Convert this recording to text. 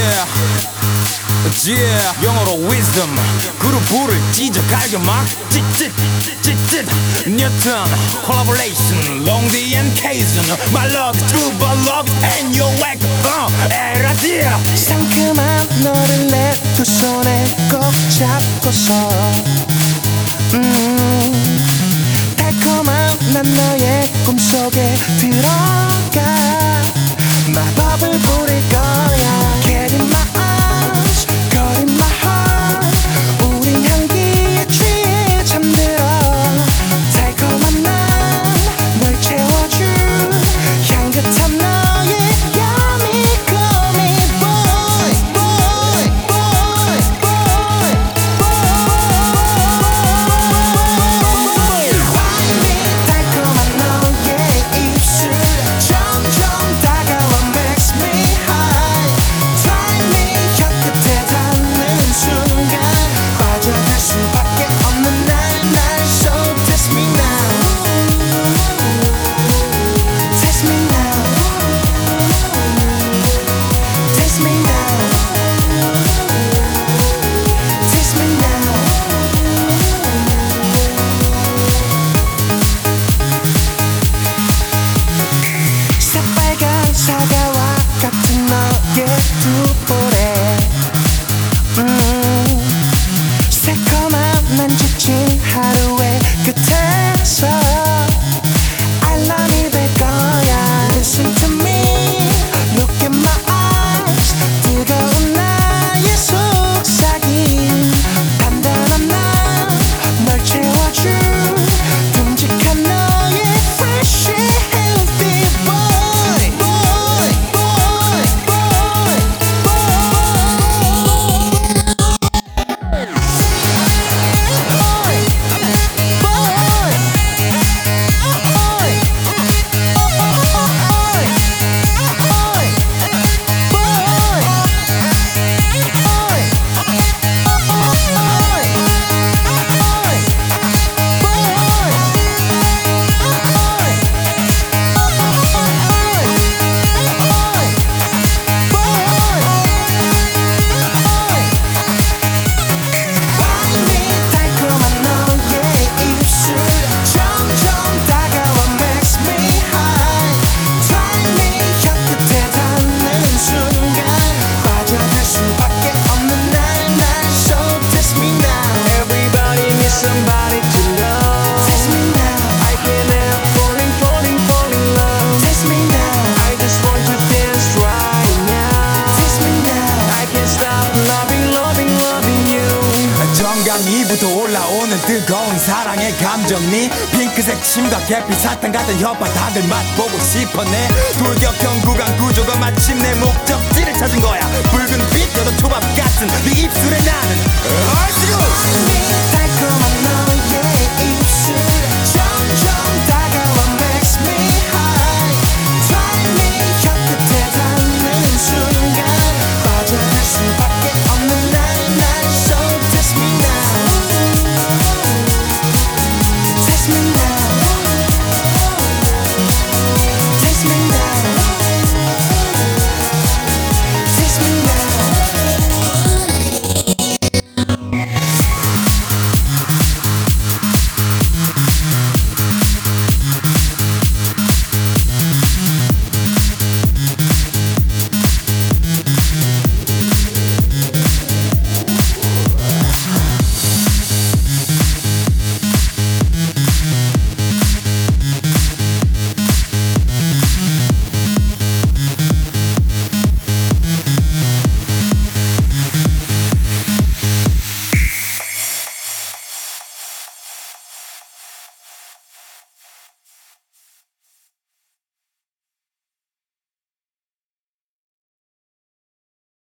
Yeah 영어로 wisdom 그룹을 찢어 갈겨 막 찢찢 찢찢 뉴턴 long D and Kazon My love is true but love is and you're whack uh, 에라디아 상큼한 너를 내 두 손에 꼭 잡고서 음 달콤한 난 너의 꿈속에 들어 정강이부터 올라오는 뜨거운 사랑의 감정니? 핑크색 침과 계피 사탕 같은 혓바 다들 맛보고 싶었네. 돌격형 구간 구조가 마침 내 목적지를 찾은 거야. 붉은 빛 여도 초밥 같은 네 입술에 나는 얼씨구! 달콤한